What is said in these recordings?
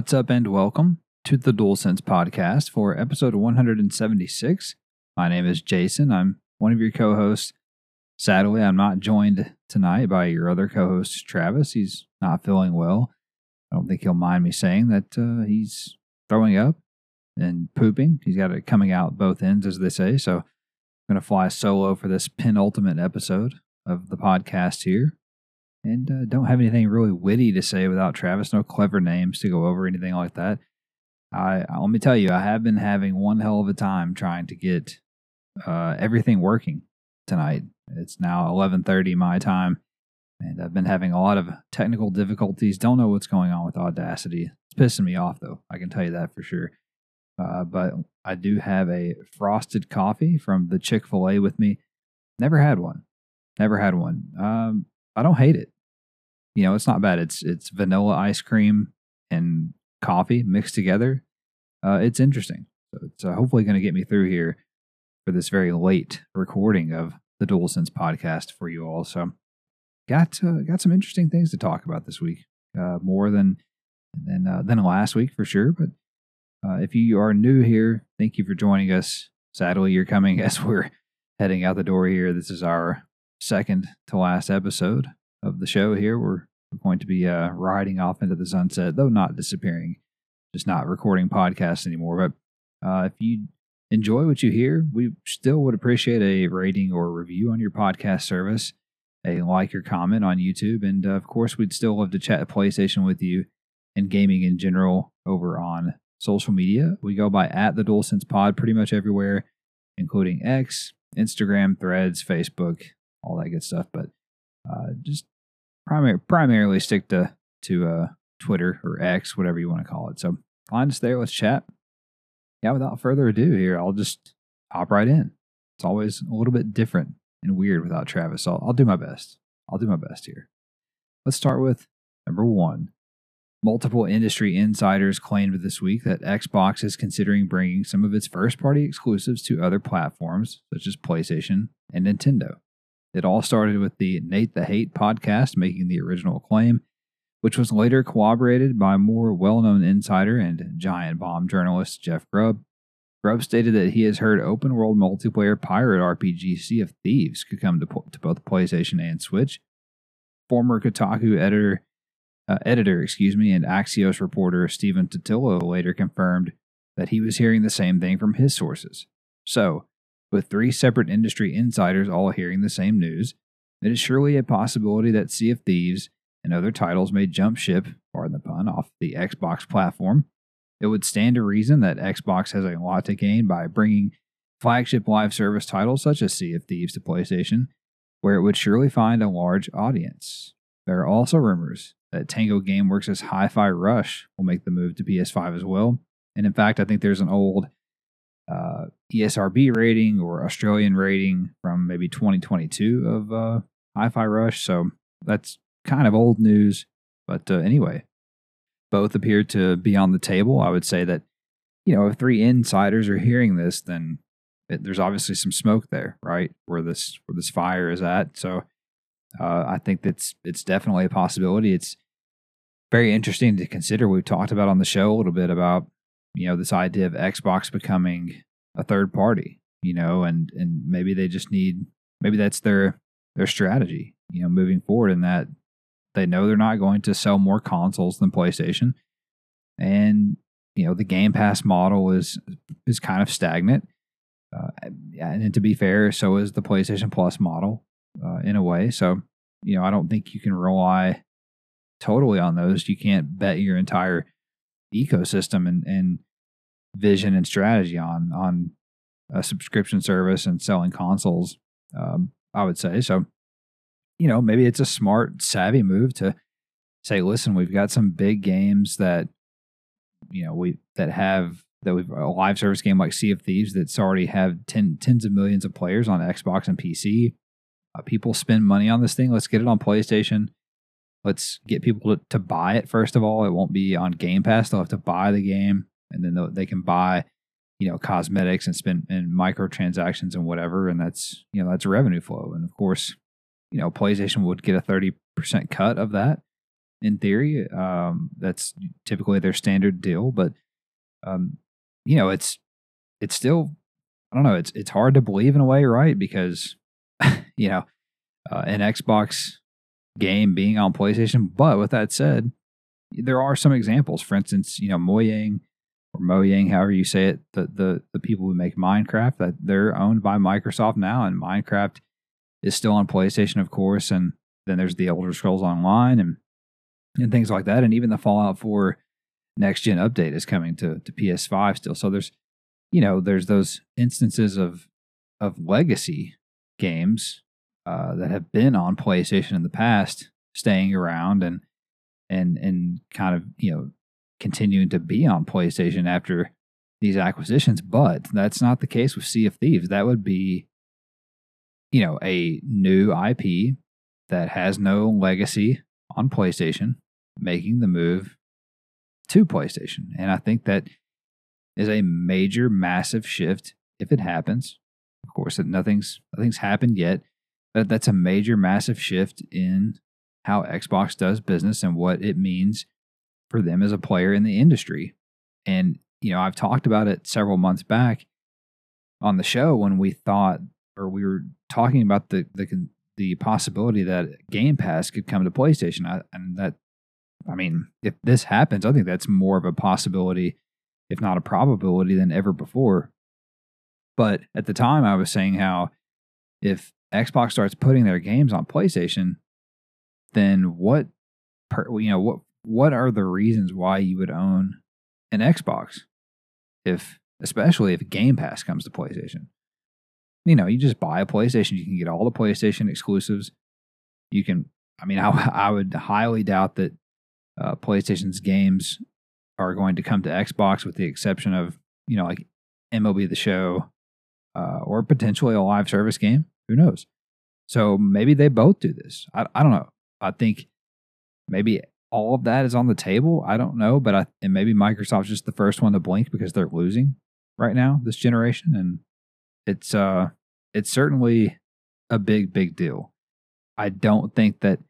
What's up, and welcome to the DualSense podcast for episode 176. My name is Jason. I'm one of your co hosts. Sadly, I'm not joined tonight by your other co host, Travis. He's not feeling well. I don't think he'll mind me saying that uh, he's throwing up and pooping. He's got it coming out both ends, as they say. So I'm going to fly solo for this penultimate episode of the podcast here and uh, don't have anything really witty to say without Travis. No clever names to go over, anything like that. I, I let me tell you, I have been having one hell of a time trying to get uh, everything working tonight. It's now eleven thirty my time, and I've been having a lot of technical difficulties. Don't know what's going on with Audacity. It's pissing me off though. I can tell you that for sure. Uh, but I do have a frosted coffee from the Chick Fil A with me. Never had one. Never had one. Um, I don't hate it. You know, it's not bad. It's it's vanilla ice cream and coffee mixed together. Uh, it's interesting. So it's uh, hopefully going to get me through here for this very late recording of the Dual DualSense podcast for you all. So got uh, got some interesting things to talk about this week. Uh, more than than uh, than last week for sure. But uh, if you are new here, thank you for joining us. Sadly, you're coming as we're heading out the door here. This is our second to last episode of the show here. We're, going to be uh, riding off into the sunset, though not disappearing, just not recording podcasts anymore. But uh, if you enjoy what you hear, we still would appreciate a rating or review on your podcast service, a like or comment on YouTube. And uh, of course, we'd still love to chat PlayStation with you and gaming in general over on social media. We go by at the DualSense Pod pretty much everywhere, including X, Instagram, Threads, Facebook, all that good stuff. But uh, just primary, primarily stick to to uh, Twitter or X, whatever you want to call it. So find us there. Let's chat. Yeah, without further ado, here I'll just hop right in. It's always a little bit different and weird without Travis. So I'll, I'll do my best. I'll do my best here. Let's start with number one. Multiple industry insiders claimed this week that Xbox is considering bringing some of its first party exclusives to other platforms, such as PlayStation and Nintendo. It all started with the Nate the Hate podcast making the original claim, which was later corroborated by more well known insider and giant bomb journalist Jeff Grubb. Grubb stated that he has heard open world multiplayer pirate RPG Sea of Thieves could come to, to both PlayStation and Switch. Former Kotaku editor, uh, editor, excuse me, and Axios reporter Stephen Totilo later confirmed that he was hearing the same thing from his sources. So, with three separate industry insiders all hearing the same news, it is surely a possibility that Sea of Thieves and other titles may jump ship, pardon the pun, off the Xbox platform. It would stand to reason that Xbox has a lot to gain by bringing flagship live service titles such as Sea of Thieves to PlayStation, where it would surely find a large audience. There are also rumors that Tango Gameworks' Hi Fi Rush will make the move to PS5 as well. And in fact, I think there's an old uh, ESRB rating or Australian rating from maybe 2022 of uh, Hi-Fi Rush. So that's kind of old news. But uh, anyway, both appear to be on the table. I would say that you know if three insiders are hearing this, then it, there's obviously some smoke there, right? Where this where this fire is at. So uh, I think that's it's definitely a possibility. It's very interesting to consider. We've talked about on the show a little bit about you know this idea of Xbox becoming a third party, you know, and and maybe they just need maybe that's their their strategy, you know, moving forward in that they know they're not going to sell more consoles than PlayStation. And you know, the Game Pass model is is kind of stagnant. Uh, and to be fair, so is the PlayStation Plus model uh, in a way. So, you know, I don't think you can rely totally on those. You can't bet your entire ecosystem and, and vision and strategy on on a subscription service and selling consoles. Um, I would say so. You know, maybe it's a smart, savvy move to say, listen, we've got some big games that you know we that have that we've a live service game like Sea of Thieves that's already have ten, tens of millions of players on Xbox and PC. Uh, people spend money on this thing. Let's get it on PlayStation. Let's get people to, to buy it first of all. It won't be on Game Pass. They'll have to buy the game and then they can buy you know cosmetics and spend and microtransactions and whatever and that's you know that's revenue flow and of course you know playstation would get a 30% cut of that in theory. Um, that's typically their standard deal, but um, you know, it's it's still I don't know. It's it's hard to believe in a way, right? Because you know, uh, an Xbox game being on PlayStation. But with that said, there are some examples. For instance, you know, Mojang or Mojang, however you say it, the the the people who make Minecraft that they're owned by Microsoft now, and Minecraft is still on PlayStation, of course, and then there's the Elder Scrolls Online and and things like that, and even the Fallout 4 next gen update is coming to to PS5 still. So there's you know there's those instances of of legacy games uh, that have been on PlayStation in the past staying around and and and kind of you know continuing to be on PlayStation after these acquisitions. But that's not the case with Sea of Thieves. That would be you know a new IP that has no legacy on PlayStation making the move to PlayStation. And I think that is a major, massive shift if it happens. Of course, nothing's nothing's happened yet, but that's a major, massive shift in how Xbox does business and what it means for them as a player in the industry. And you know, I've talked about it several months back on the show when we thought, or we were talking about the the the possibility that Game Pass could come to PlayStation, I, and that I mean, if this happens, I think that's more of a possibility, if not a probability, than ever before. But at the time, I was saying how if Xbox starts putting their games on PlayStation, then what, per, you know, what what are the reasons why you would own an Xbox, if especially if Game Pass comes to PlayStation? You know, you just buy a PlayStation, you can get all the PlayStation exclusives. You can, I mean, I, I would highly doubt that uh, PlayStation's games are going to come to Xbox, with the exception of you know like MLB The Show uh, or potentially a live service game. Who knows? So maybe they both do this. I, I don't know. I think maybe all of that is on the table. I don't know, but I and maybe Microsoft's just the first one to blink because they're losing right now this generation, and it's uh it's certainly a big big deal. I don't think that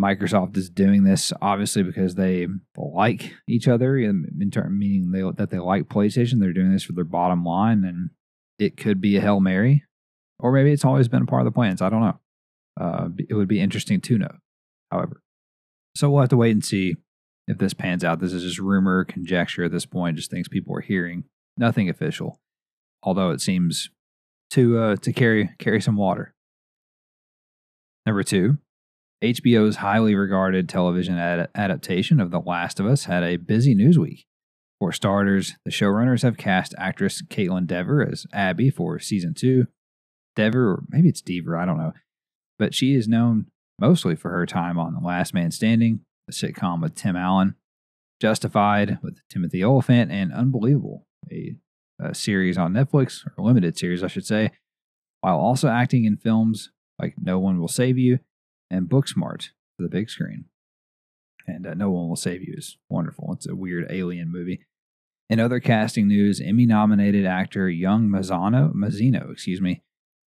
Microsoft is doing this obviously because they like each other, in term meaning they, that they like PlayStation. They're doing this for their bottom line, and it could be a hail mary, or maybe it's always been a part of the plans. I don't know. Uh, it would be interesting to know, however. So we'll have to wait and see if this pans out. This is just rumor, conjecture at this point, just things people are hearing, nothing official. Although it seems to uh, to carry carry some water. Number two, HBO's highly regarded television ad- adaptation of The Last of Us had a busy news week. For starters, the showrunners have cast actress Kaitlyn Dever as Abby for season two. Dever, or maybe it's Dever, I don't know. But she is known mostly for her time on The Last Man Standing, a sitcom with Tim Allen, Justified with Timothy Olyphant, and Unbelievable, a, a series on Netflix, or limited series, I should say, while also acting in films like No One Will Save You and Booksmart for the big screen. And uh, No One Will Save You is wonderful. It's a weird alien movie. In other casting news, Emmy-nominated actor Young Mazzano, Mazzino, excuse me,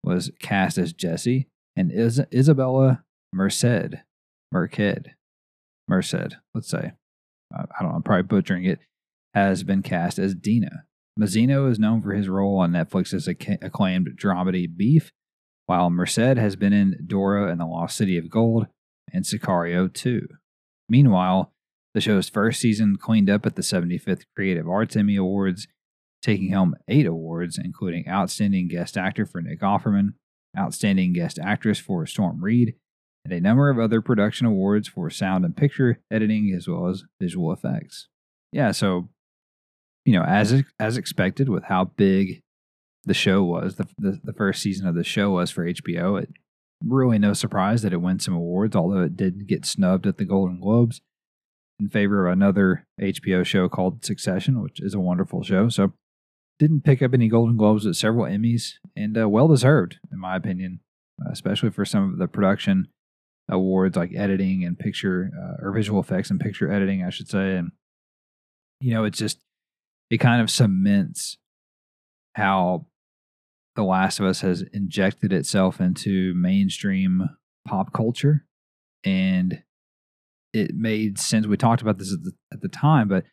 was cast as Jesse, and Is- Isabella Merced, Merced, Merced, let's say, I don't know, I'm probably butchering it, has been cast as Dina. Mazzino is known for his role on Netflix's acclaimed dramedy Beef while Merced has been in Dora and the Lost City of Gold and Sicario 2. Meanwhile, the show's first season cleaned up at the 75th Creative Arts Emmy Awards, taking home eight awards, including Outstanding Guest Actor for Nick Offerman, Outstanding Guest Actress for Storm Reid, and a number of other production awards for sound and picture editing as well as visual effects. Yeah, so you know, as as expected with how big the show was the, the, the first season of the show was for HBO. It really no surprise that it won some awards, although it did get snubbed at the Golden Globes in favor of another HBO show called Succession, which is a wonderful show. So didn't pick up any Golden Globes, but several Emmys, and uh, well deserved in my opinion, especially for some of the production awards like editing and picture uh, or visual effects and picture editing, I should say. And you know, it's just it kind of cements how the Last of Us has injected itself into mainstream pop culture. And it made sense. We talked about this at the, at the time, but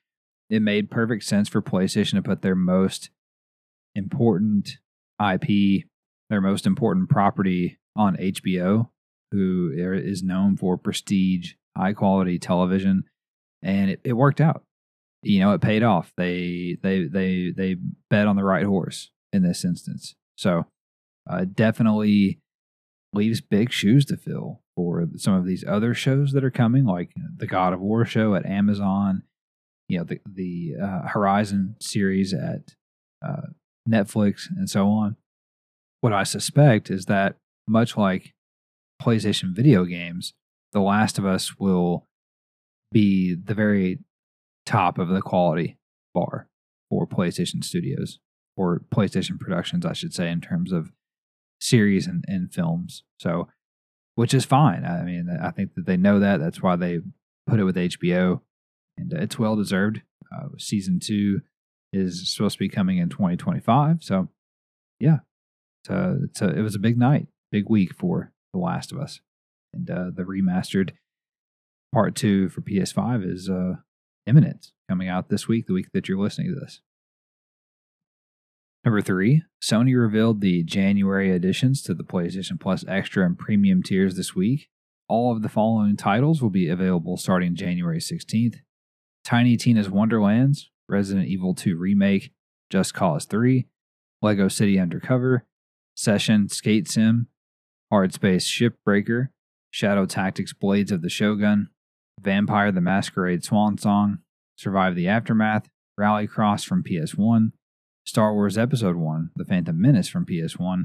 it made perfect sense for PlayStation to put their most important IP, their most important property on HBO, who is known for prestige, high quality television, and it, it worked out. You know, it paid off. They they they they bet on the right horse in this instance. So uh, definitely leaves big shoes to fill for some of these other shows that are coming, like the God of War show at Amazon, you know, the the uh, Horizon series at uh, Netflix, and so on. What I suspect is that much like PlayStation video games, The Last of Us will be the very top of the quality bar for PlayStation Studios or PlayStation Productions, I should say, in terms of series and, and films. So, which is fine. I mean, I think that they know that. That's why they put it with HBO, and it's well deserved. Uh, season two is supposed to be coming in 2025. So, yeah, a, it was a big night, big week for The Last of Us, and uh, the remastered part two for PS5 is uh, imminent, coming out this week, the week that you're listening to this. Number three, Sony revealed the January additions to the PlayStation Plus Extra and Premium tiers this week. All of the following titles will be available starting January 16th Tiny Tina's Wonderlands, Resident Evil 2 Remake, Just Cause 3, Lego City Undercover, Session Skate Sim, Hard Space Shipbreaker, Shadow Tactics Blades of the Shogun, Vampire the Masquerade Swan Song, Survive the Aftermath, Rallycross from PS1, Star Wars Episode 1, The Phantom Menace from PS1,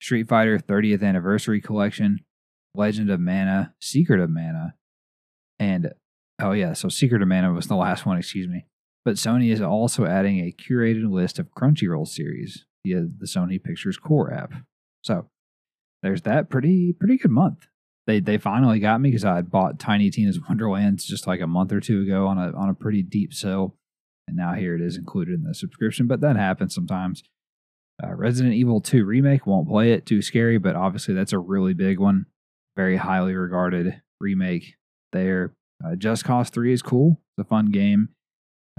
Street Fighter 30th Anniversary Collection, Legend of Mana, Secret of Mana, and oh yeah, so Secret of Mana was the last one, excuse me. But Sony is also adding a curated list of Crunchyroll series via the Sony Pictures Core app. So there's that pretty pretty good month. They they finally got me because I had bought Tiny Tina's Wonderlands just like a month or two ago on a on a pretty deep sale and now here it is included in the subscription. But that happens sometimes. Uh, Resident Evil 2 remake won't play it. Too scary, but obviously that's a really big one. Very highly regarded remake there. Uh, Just Cause 3 is cool. It's a fun game.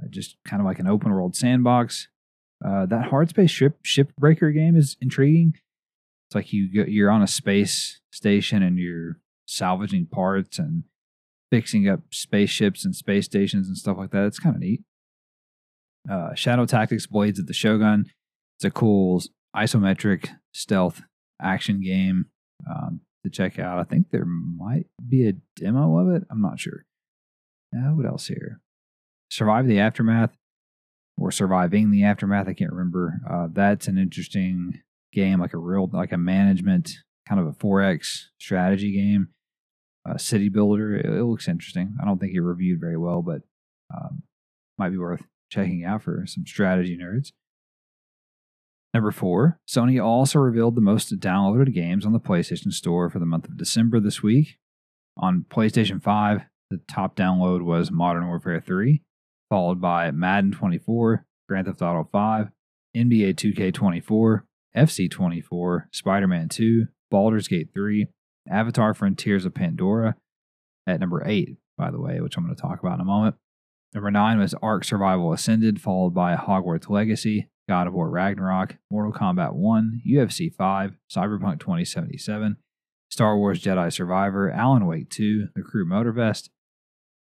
Uh, just kind of like an open world sandbox. Uh, that hard space ship shipbreaker game is intriguing. It's like you go, you're on a space station and you're salvaging parts and fixing up spaceships and space stations and stuff like that. It's kind of neat uh, Shadow Tactics Blades of the Shogun. It's a cool isometric stealth action game um, to check out. I think there might be a demo of it. I'm not sure. Uh, what else here? Survive the Aftermath or Surviving the Aftermath. I can't remember. Uh, that's an interesting game, like a real, like a management kind of a 4X strategy game. Uh, city builder. It, it, looks interesting. I don't think it reviewed very well, but um, might be worth checking out for some strategy nerds. Number four, Sony also revealed the most downloaded games on the PlayStation Store for the month of December this week. On PlayStation 5, the top download was Modern Warfare 3, followed by Madden 24, Grand Theft Auto 5, NBA 2K24, FC 24, Spider Man 2, Baldur's Gate 3, Avatar Frontiers of Pandora at number 8, by the way, which I'm going to talk about in a moment. Number nine was Ark Survival Ascended, followed by Hogwarts Legacy, God of War Ragnarok, Mortal Kombat 1, UFC 5, Cyberpunk 2077, Star Wars Jedi Survivor, Alan Wake 2, The Crew Motorfest,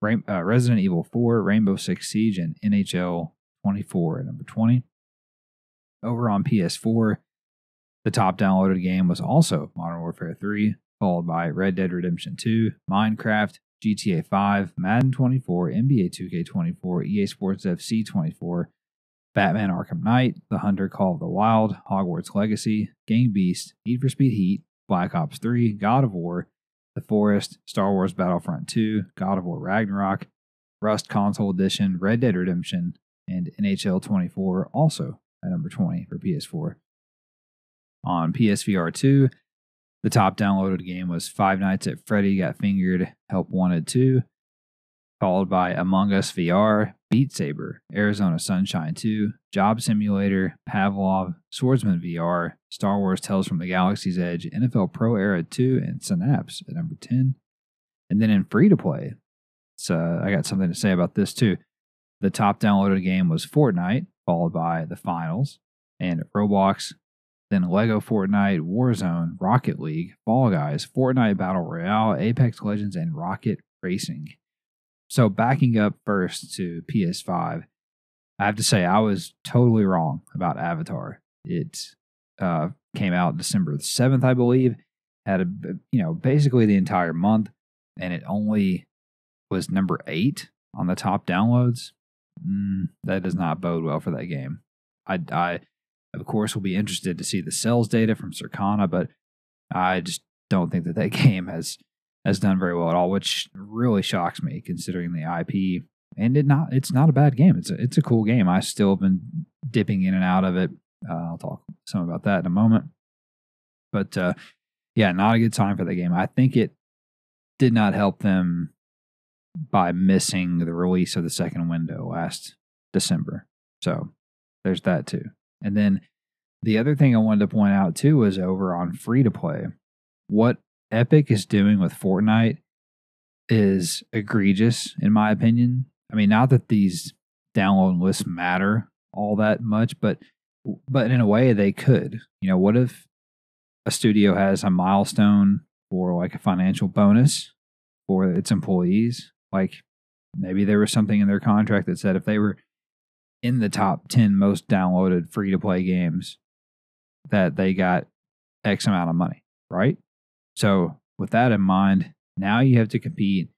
Rain- uh, Resident Evil 4, Rainbow Six Siege, and NHL 24 at number 20. Over on PS4, the top downloaded game was also Modern Warfare 3, followed by Red Dead Redemption 2, Minecraft, GTA 5, Madden 24, NBA 2K24, EA Sports FC 24, Batman Arkham Knight, The Hunter Call of the Wild, Hogwarts Legacy, Gang Beast, Need for Speed Heat, Black Ops 3, God of War, The Forest, Star Wars Battlefront 2, God of War Ragnarok, Rust Console Edition, Red Dead Redemption, and NHL 24 also at number 20 for PS4. On PSVR 2, the top downloaded game was Five Nights at Freddy Got Fingered, Help Wanted 2, followed by Among Us VR, Beat Saber, Arizona Sunshine 2, Job Simulator, Pavlov, Swordsman VR, Star Wars Tales from the Galaxy's Edge, NFL Pro Era 2, and Synapse at number 10. And then in free to play, so I got something to say about this too. The top downloaded game was Fortnite, followed by the finals, and Roblox, then Lego Fortnite, Warzone, Rocket League, Fall Guys, Fortnite Battle Royale, Apex Legends, and Rocket Racing. So backing up first to PS5, I have to say I was totally wrong about Avatar. It uh, came out December 7th, I believe. Had a you know basically the entire month, and it only was number eight on the top downloads. Mm, that does not bode well for that game. I, I, of course, we'll be interested to see the sales data from Circana, but I just don't think that that game has has done very well at all, which really shocks me considering the IP. And it not it's not a bad game. It's a, it's a cool game. I still have been dipping in and out of it. Uh, I'll talk some about that in a moment. But uh, yeah, not a good time for that game. I think it did not help them by missing the release of the second window last December. So there's that too. And then the other thing I wanted to point out too was over on free to play. What Epic is doing with Fortnite is egregious, in my opinion. I mean, not that these download lists matter all that much, but but in a way they could. You know, what if a studio has a milestone or like a financial bonus for its employees like maybe there was something in their contract that said if they were in the top 10 most downloaded free to play games, that they got X amount of money, right? So, with that in mind, now you have to compete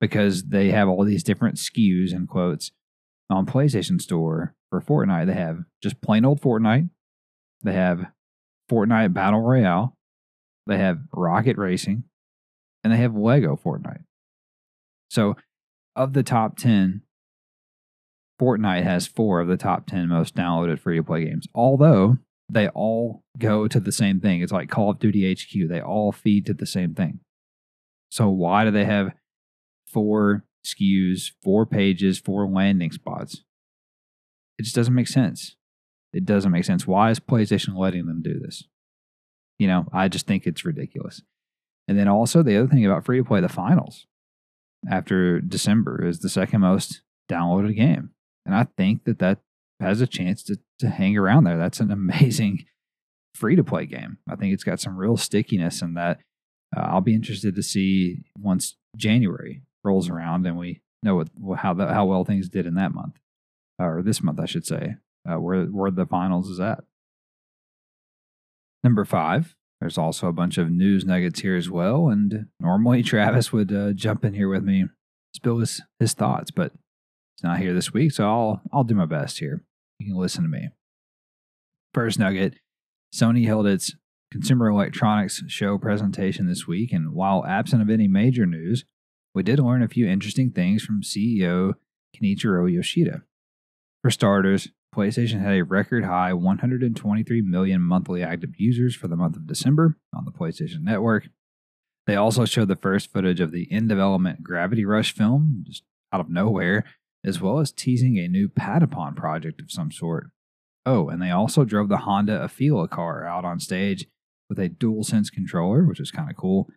because they have all these different SKUs and quotes on PlayStation Store for Fortnite. They have just plain old Fortnite, they have Fortnite Battle Royale, they have Rocket Racing, and they have Lego Fortnite. So, of the top 10, Fortnite has four of the top 10 most downloaded free to play games, although they all go to the same thing. It's like Call of Duty HQ, they all feed to the same thing. So, why do they have four SKUs, four pages, four landing spots? It just doesn't make sense. It doesn't make sense. Why is PlayStation letting them do this? You know, I just think it's ridiculous. And then also the other thing about free to play, the finals after December is the second most downloaded game. And I think that that has a chance to, to hang around there. That's an amazing free to play game. I think it's got some real stickiness in that. Uh, I'll be interested to see once January rolls around and we know what, how the, how well things did in that month or this month, I should say, uh, where where the finals is at. Number five, there's also a bunch of news nuggets here as well. And normally Travis would uh, jump in here with me, spill his, his thoughts, but not here this week. So I'll, I'll do my best here. You can listen to me. First nugget Sony held its Consumer Electronics Show presentation this week. And while absent of any major news, we did learn a few interesting things from CEO Kenichiro Yoshida. For starters, PlayStation had a record high 123 million monthly active users for the month of December on the PlayStation Network. They also showed the first footage of the in development Gravity Rush film, just out of nowhere, as well as teasing a new Patapon project of some sort. Oh, and they also drove the Honda Afeela car out on stage with a DualSense controller, which is kind of cool.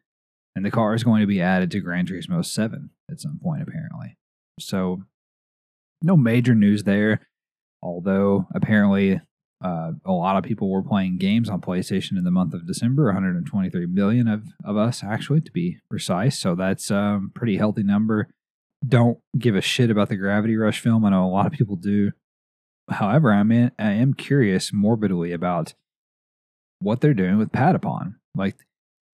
And the car is going to be added to Gran Turismo 7 at some point, apparently. So, no major news there although apparently uh, a lot of people were playing games on PlayStation in the month of December, 123 million of, of us actually, to be precise. So that's a um, pretty healthy number. Don't give a shit about the Gravity Rush film. I know a lot of people do. However, I'm in, I am curious morbidly about what they're doing with Patapon. Like,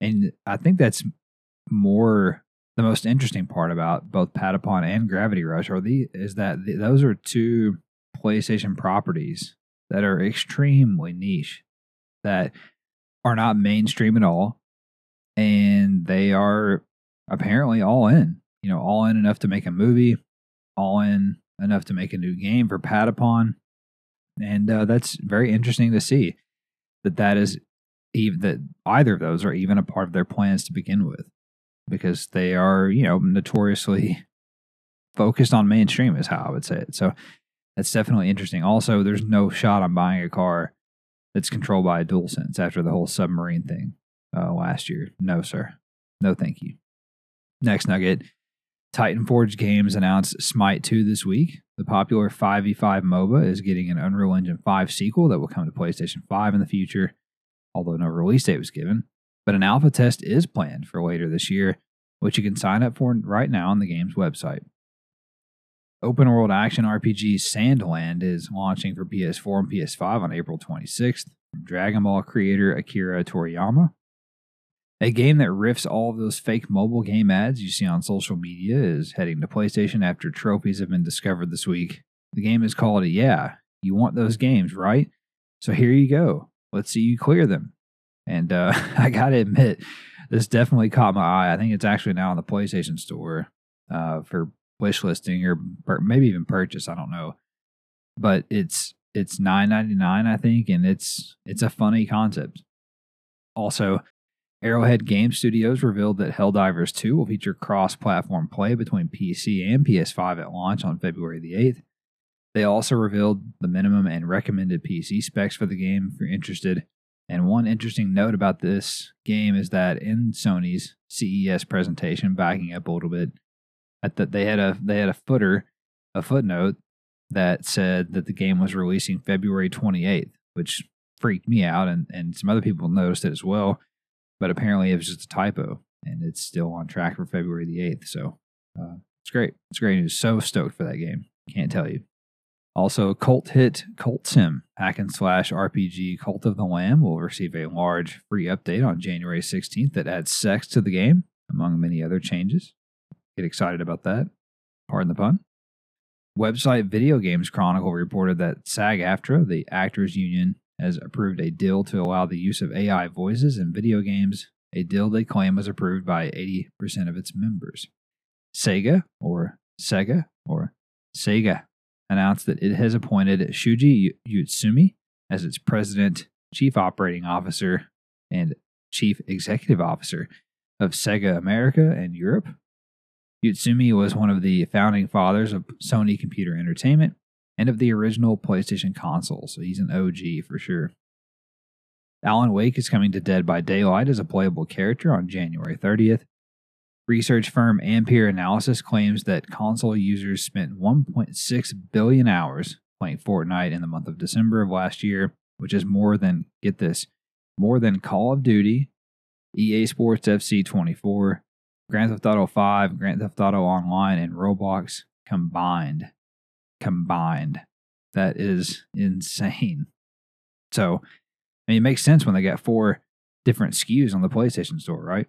and I think that's more the most interesting part about both Patapon and Gravity Rush are the is that the, those are two PlayStation properties that are extremely niche, that are not mainstream at all, and they are apparently all in. You know, all in enough to make a movie, all in enough to make a new game for Patapon, and uh, that's very interesting to see that that is even that either of those are even a part of their plans to begin with, because they are you know notoriously focused on mainstream is how I would say it. So that's definitely interesting. Also, there's no shot on buying a car that's controlled by a DualSense after the whole submarine thing uh, last year. No, sir. No, thank you. Next nugget. Titan Forge Games announced Smite 2 this week. The popular 5v5 MOBA is getting an Unreal Engine 5 sequel that will come to PlayStation 5 in the future, although no release date was given. But an alpha test is planned for later this year, which you can sign up for right now on the game's website. Open world action RPG Sandland is launching for PS4 and PS5 on April 26th from Dragon Ball creator Akira Toriyama. A game that riffs all of those fake mobile game ads you see on social media is heading to PlayStation after trophies have been discovered this week. The game is called Yeah, You Want Those Games, right? So here you go. Let's see you clear them. And uh, I gotta admit, this definitely caught my eye. I think it's actually now on the PlayStation Store uh, for wish listing or maybe even purchase. I don't know, but it's it's nine ninety nine, I think, and it's it's a funny concept. Also, Arrowhead Game Studios revealed that Helldivers 2 will feature cross platform play between PC and PS5 at launch on February the 8th. They also revealed the minimum and recommended PC specs for the game if you're interested. And one interesting note about this game is that in Sony's CES presentation, backing up a little bit, at that they had a they had a footer, a footnote that said that the game was releasing February 28th, which freaked me out, and and some other people noticed it as well but apparently it was just a typo and it's still on track for February the 8th. So uh, it's great. It's great news. So stoked for that game. Can't tell you. Also, cult hit Cult Sim hack and slash RPG Cult of the Lamb will receive a large free update on January 16th that adds sex to the game, among many other changes. Get excited about that. Pardon the pun. Website Video Games Chronicle reported that SAG AFTRA, the Actors Union has approved a deal to allow the use of AI voices in video games, a deal they claim was approved by 80% of its members. Sega, or Sega, or Sega, announced that it has appointed Shuji Utsumi as its president, chief operating officer, and chief executive officer of Sega America and Europe. Utsumi was one of the founding fathers of Sony Computer Entertainment and of the original PlayStation console, so he's an OG for sure. Alan Wake is coming to Dead by Daylight as a playable character on January 30th. Research firm Ampere Analysis claims that console users spent 1.6 billion hours playing Fortnite in the month of December of last year, which is more than, get this, more than Call of Duty, EA Sports FC 24, Grand Theft Auto 5, Grand Theft Auto Online, and Roblox combined combined. That is insane. So, I mean, it makes sense when they got four different SKUs on the PlayStation Store, right?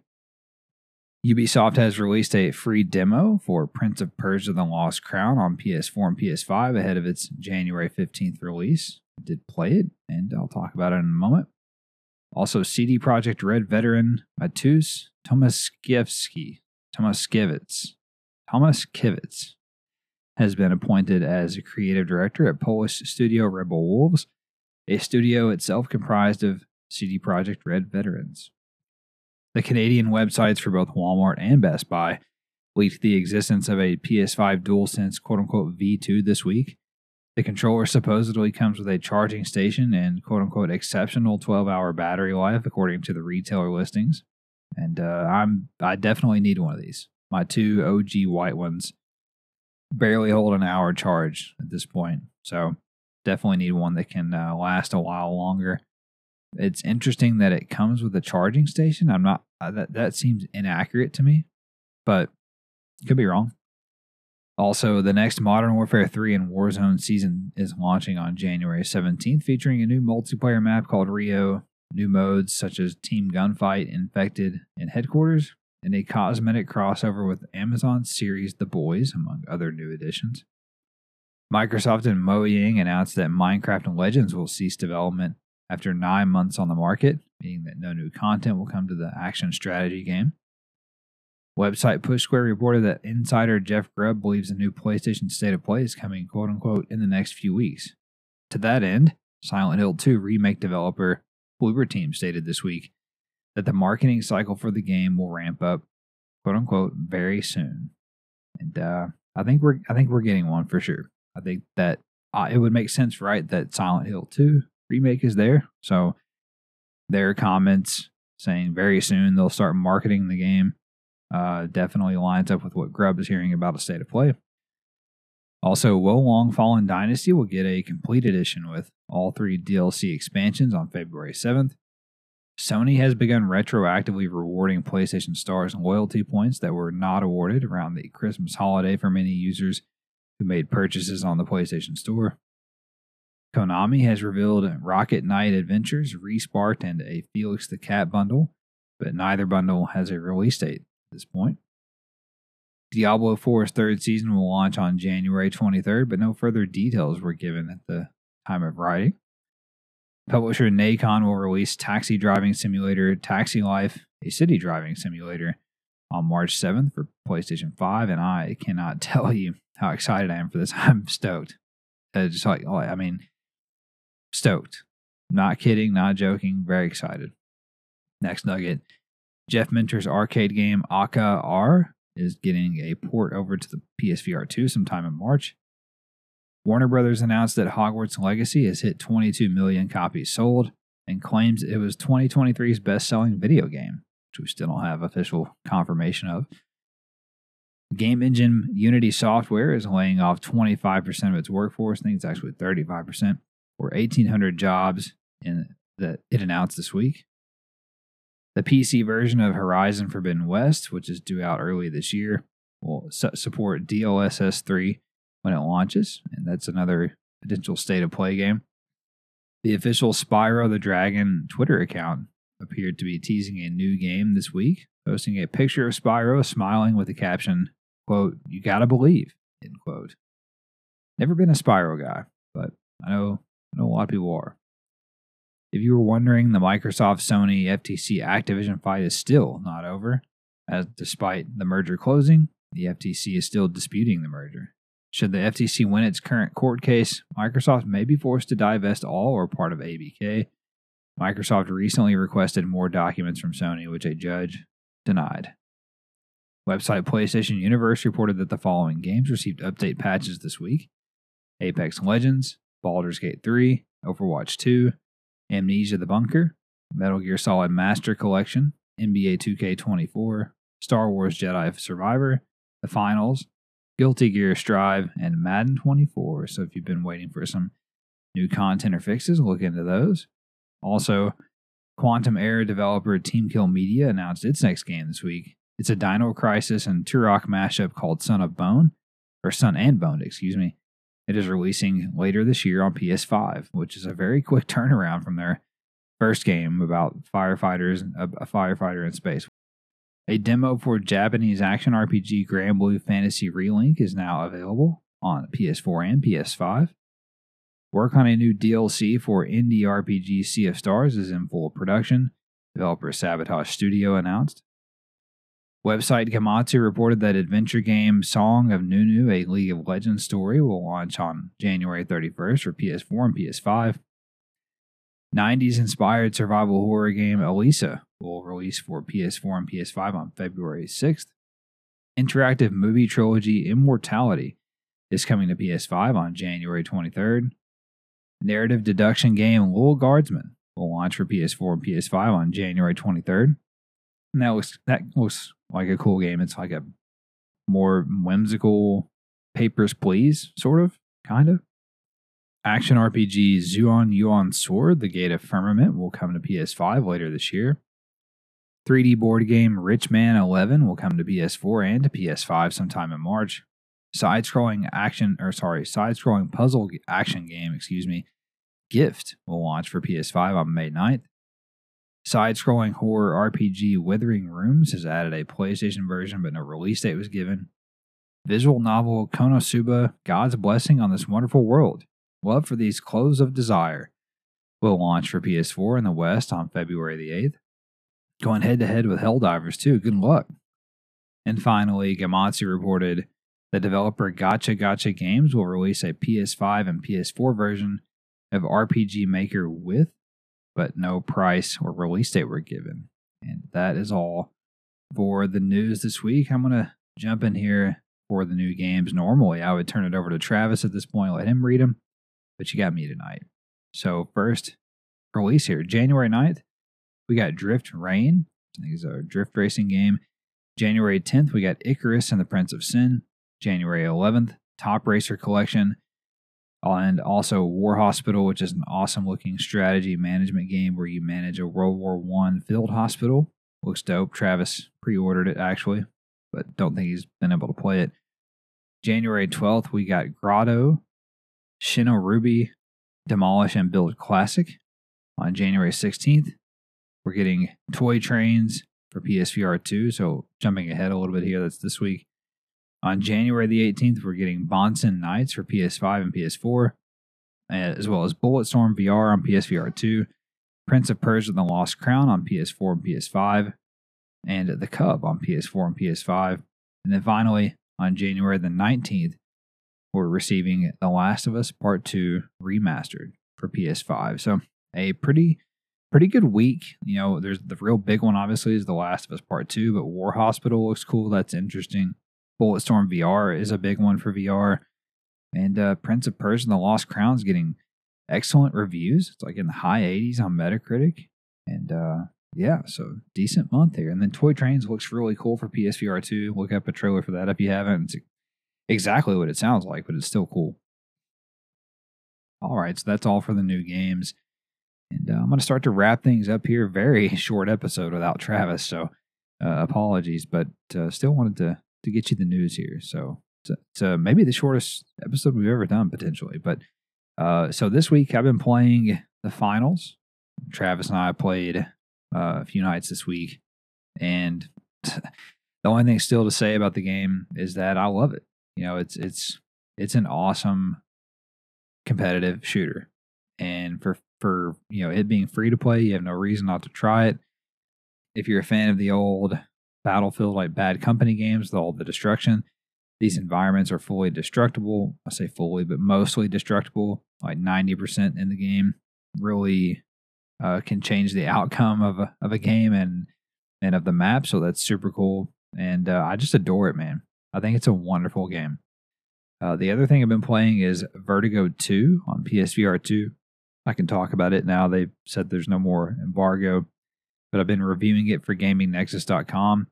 Ubisoft has released a free demo for Prince of Persia The Lost Crown on PS4 and PS5 ahead of its January 15th release. I did play it, and I'll talk about it in a moment. Also, CD Projekt Red veteran Mateusz Tomaszkiewski, Tomaszkiewicz, Thomas Kivitz has been appointed as a creative director at Polish studio Rebel Wolves, a studio itself comprised of CD Projekt Red veterans. The Canadian websites for both Walmart and Best Buy leaked the existence of a PS5 DualSense quote unquote V2 this week. The controller supposedly comes with a charging station and quote unquote exceptional 12 hour battery life, according to the retailer listings. And uh, I'm I definitely need one of these. My two OG white ones barely hold an hour charge at this point. So definitely need one that can uh, last a while longer. It's interesting that it comes with a charging station. I'm not uh, that that seems inaccurate to me, but could be wrong. Also, the next Modern Warfare 3 and Warzone season is launching on January 17th, featuring a new multiplayer map called Rio, new modes such as Team Gunfight, Infected, and Headquarters, and a cosmetic crossover with Amazon's series The Boys, among other new additions. Microsoft and Mojang announced that Minecraft and Legends will cease development after nine months on the market, meaning that no new content will come to the action strategy game. Website Push Square reported that insider Jeff Grubb believes a new PlayStation State of Play is coming, quote unquote, in the next few weeks. To that end, Silent Hill 2 remake developer Bloober Team stated this week that the marketing cycle for the game will ramp up, quote unquote, very soon. And uh, I think we're I think we're getting one for sure. I think that uh, it would make sense, right, that Silent Hill 2 remake is there. So their comments saying very soon they'll start marketing the game. Uh, definitely lines up with what Grubb is hearing about a state of play. Also, Wo Long Fallen Dynasty will get a complete edition with all three DLC expansions on February 7th. Sony has begun retroactively rewarding PlayStation Stars loyalty points that were not awarded around the Christmas holiday for many users who made purchases on the PlayStation Store. Konami has revealed Rocket Knight Adventures, Resparked, and a Felix the Cat bundle, but neither bundle has a release date at this point. Diablo 4's third season will launch on January 23rd, but no further details were given at the time of writing. Publisher Nacon will release Taxi Driving Simulator Taxi Life, a city driving simulator, on March 7th for PlayStation 5, and I cannot tell you how excited I am for this. I'm stoked. Uh, just like, I mean, stoked. Not kidding, not joking, very excited. Next nugget Jeff Minter's arcade game Akka Arrh is getting a port over to the PSVR 2 sometime in March. Warner Brothers announced that Hogwarts Legacy has hit 22 million copies sold and claims it was 2023's best selling video game, which we still don't have official confirmation of. Game engine Unity Software is laying off 25% of its workforce. I think it's actually 35%, or 1,800 jobs in that it announced this week. The PC version of Horizon Forbidden West, which is due out early this year, will su- support DLSS 3 when it launches, and that's another potential state of play game. The official Spyro the Dragon Twitter account appeared to be teasing a new game this week, posting a picture of Spyro smiling with the caption, quote, you gotta believe, end quote. Never been a Spyro guy, but I know, I know a lot of people are. If you were wondering, the Microsoft Sony FTC Activision fight is still not over, as despite the merger closing, the FTC is still disputing the merger. Should the FTC win its current court case, Microsoft may be forced to divest all or part of ABK. Microsoft recently requested more documents from Sony, which a judge denied. Website PlayStation Universe reported that the following games received update patches this week Apex Legends, Baldur's Gate 3, Overwatch 2, Amnesia the Bunker, Metal Gear Solid Master Collection, NBA 2K24, Star Wars Jedi Survivor, The Finals, Guilty Gear Strive, and Madden 24. So if you've been waiting for some new content or fixes, look into those. Also, Quantum Error developer Team Kill Media announced its next game this week. It's a Dino Crisis and Turok mashup called Son of Bone, or Son and Bone, excuse me. It is releasing later this year on PS5, which is a very quick turnaround from their first game about firefighters, a, a firefighter in space. A demo for Japanese action RPG Granblue Fantasy Relink is now available on PS4 and PS5. Work on a new DLC for indie RPG Sea of Stars is in full production. Developer Sabotage Studio announced. Website Gematsu reported that adventure game Song of Nunu, a League of Legends story, will launch on January 31st for PS4 and PS5. 90s inspired survival horror game Alisa will release for PS4 and PS5 on February 6th. Interactive movie trilogy Immortality is coming to PS5 on January 23rd. Narrative deduction game Little Guardsman will launch for PS4 and PS5 on January 23rd. And that looks that looks like a cool game. It's like a more whimsical Papers, Please, sort of, kind of. Action RPG Xuan Yuan Sword, The Gate of Firmament, will come to PS5 later this year. 3D board game Rich Man 11 will come to PS4 and to PS5 sometime in March. Side scrolling action, or sorry, side scrolling puzzle action game, excuse me, Gift will launch for PS5 on May 9th. Side scrolling horror RPG Withering Rooms has added a PlayStation version, but no release date was given. Visual novel Konosuba God's Blessing on This Wonderful World Love for These Clothes of Desire will launch for PS4 in the West on February the 8th. Going head to head with Helldivers, too. Good luck. And finally, Gematsu reported that developer Gotcha Gotcha Games will release a PS5 and PS4 version of RPG Maker with but no price or release date were given. And that is all for the news this week. I'm going to jump in here for the new games. Normally, I would turn it over to Travis at this point, let him read them, but you got me tonight. So, first release here, January 9th, we got Drift Rain. Think it's a drift racing game. January 10th, we got Icarus and the Prince of Sin. January 11th, Top Racer Collection. And also War Hospital, which is an awesome looking strategy management game where you manage a World War One field hospital. Looks dope. Travis pre ordered it actually, but don't think he's been able to play it. January 12th, we got Grotto, Shinorubi, Demolish and Build Classic. On January 16th, we're getting Toy Trains for PSVR 2. So jumping ahead a little bit here, that's this week. On January the 18th, we're getting Bonson Nights for PS5 and PS4, eh, as well as Bulletstorm VR on PSVR 2, Prince of Persia: and The Lost Crown on PS4 and PS5, and The Cub on PS4 and PS5. And then finally, on January the 19th, we're receiving The Last of Us Part 2 remastered for PS5. So a pretty pretty good week. You know, there's the real big one obviously is The Last of Us Part 2, but War Hospital looks cool. That's interesting. Bulletstorm VR is a big one for VR. And uh, Prince of Persia and the Lost Crown is getting excellent reviews. It's like in the high 80s on Metacritic. And uh, yeah, so decent month here. And then Toy Trains looks really cool for PSVR 2. Look up a trailer for that if you haven't. It's exactly what it sounds like, but it's still cool. All right, so that's all for the new games. And uh, I'm going to start to wrap things up here. Very short episode without Travis, so uh, apologies, but uh, still wanted to to get you the news here. So it's, it's uh, maybe the shortest episode we've ever done potentially. But uh, so this week I've been playing the finals. Travis and I played uh, a few nights this week, and the only thing still to say about the game is that I love it. You know, it's it's it's an awesome competitive shooter, and for for you know it being free to play, you have no reason not to try it. If you're a fan of the old Battlefield like Bad Company games, all the destruction, these environments are fully destructible. I say fully, but mostly destructible, like 90% in the game. Really uh, can change the outcome of a, of a game and and of the map. So that's super cool. And uh, I just adore it, man. I think it's a wonderful game. Uh, the other thing I've been playing is Vertigo 2 on PSVR 2. I can talk about it now. They said there's no more embargo, but I've been reviewing it for GamingNexus.com.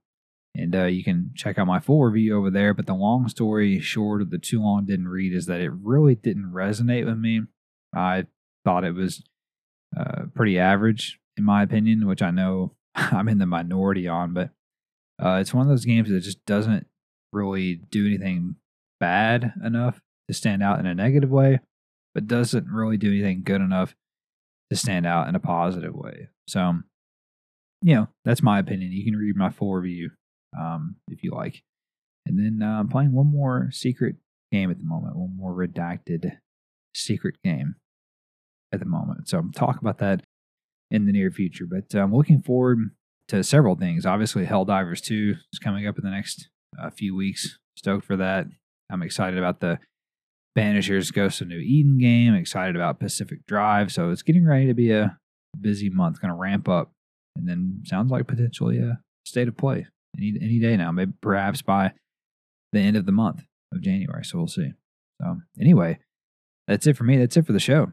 And uh, you can check out my full review over there. But the long story short of the too long didn't read is that it really didn't resonate with me. I thought it was uh, pretty average, in my opinion, which I know I'm in the minority on. But uh, it's one of those games that just doesn't really do anything bad enough to stand out in a negative way, but doesn't really do anything good enough to stand out in a positive way. So, you know, that's my opinion. You can read my full review um, if you like. And then uh, I'm playing one more secret game at the moment, one more redacted secret game at the moment. So I'm talk about that in the near future. But uh, I'm looking forward to several things. Obviously, Helldivers 2 is coming up in the next uh, few weeks. Stoked for that. I'm excited about the Banishers Ghost of New Eden game. Excited about Pacific Drive. So it's getting ready to be a busy month. Going to ramp up, and then sounds like potentially a state of play any any day now. Maybe perhaps by the end of the month of January. So we'll see. So anyway, that's it for me. That's it for the show.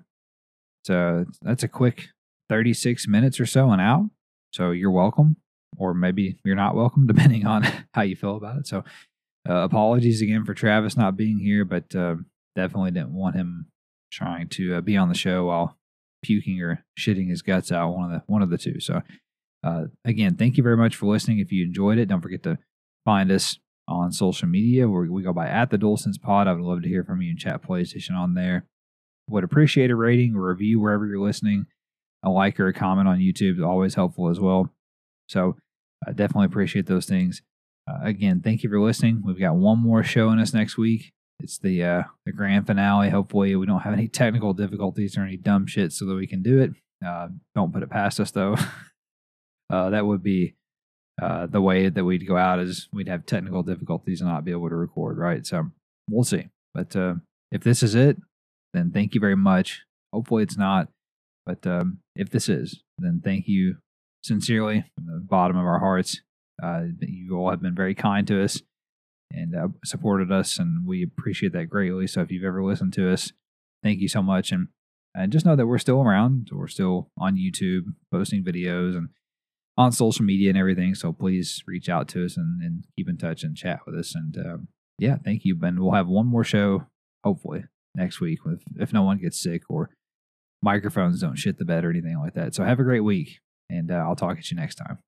So that's a quick 36 minutes or so and out. So you're welcome, or maybe you're not welcome, depending on how you feel about it. So uh, apologies again for Travis not being here, but uh, definitely didn't want him trying to uh, be on the show while puking or shitting his guts out. One of the one of the two. So uh, again, thank you very much for listening. If you enjoyed it, don't forget to find us on social media where we go by at the DualSense Pod. I would love to hear from you and chat PlayStation on there. Would appreciate a rating or review wherever you're listening. A like or a comment on YouTube is always helpful as well. So I definitely appreciate those things. Uh, again, thank you for listening. We've got one more show in us next week. It's the uh, the grand finale. Hopefully, we don't have any technical difficulties or any dumb shit, so that we can do it. Uh, don't put it past us, though. uh, that would be uh, the way that we'd go out is we'd have technical difficulties and not be able to record, right? So we'll see. But uh, if this is it, then thank you very much. Hopefully it's not. But um, if this is, then thank you sincerely from the bottom of our hearts. Uh, you all have been very kind to us and uh, supported us, and we appreciate that greatly. So if you've ever listened to us, thank you so much. And and just know that we're still around. We're still on YouTube posting videos and on social media and everything. So please reach out to us and, and keep in touch and chat with us. And um, yeah, thank you. Ben, we'll have one more show, hopefully, next week with if no one gets sick or microphones don't shit the bed or anything like that. So have a great week, and uh, I'll talk at you next time.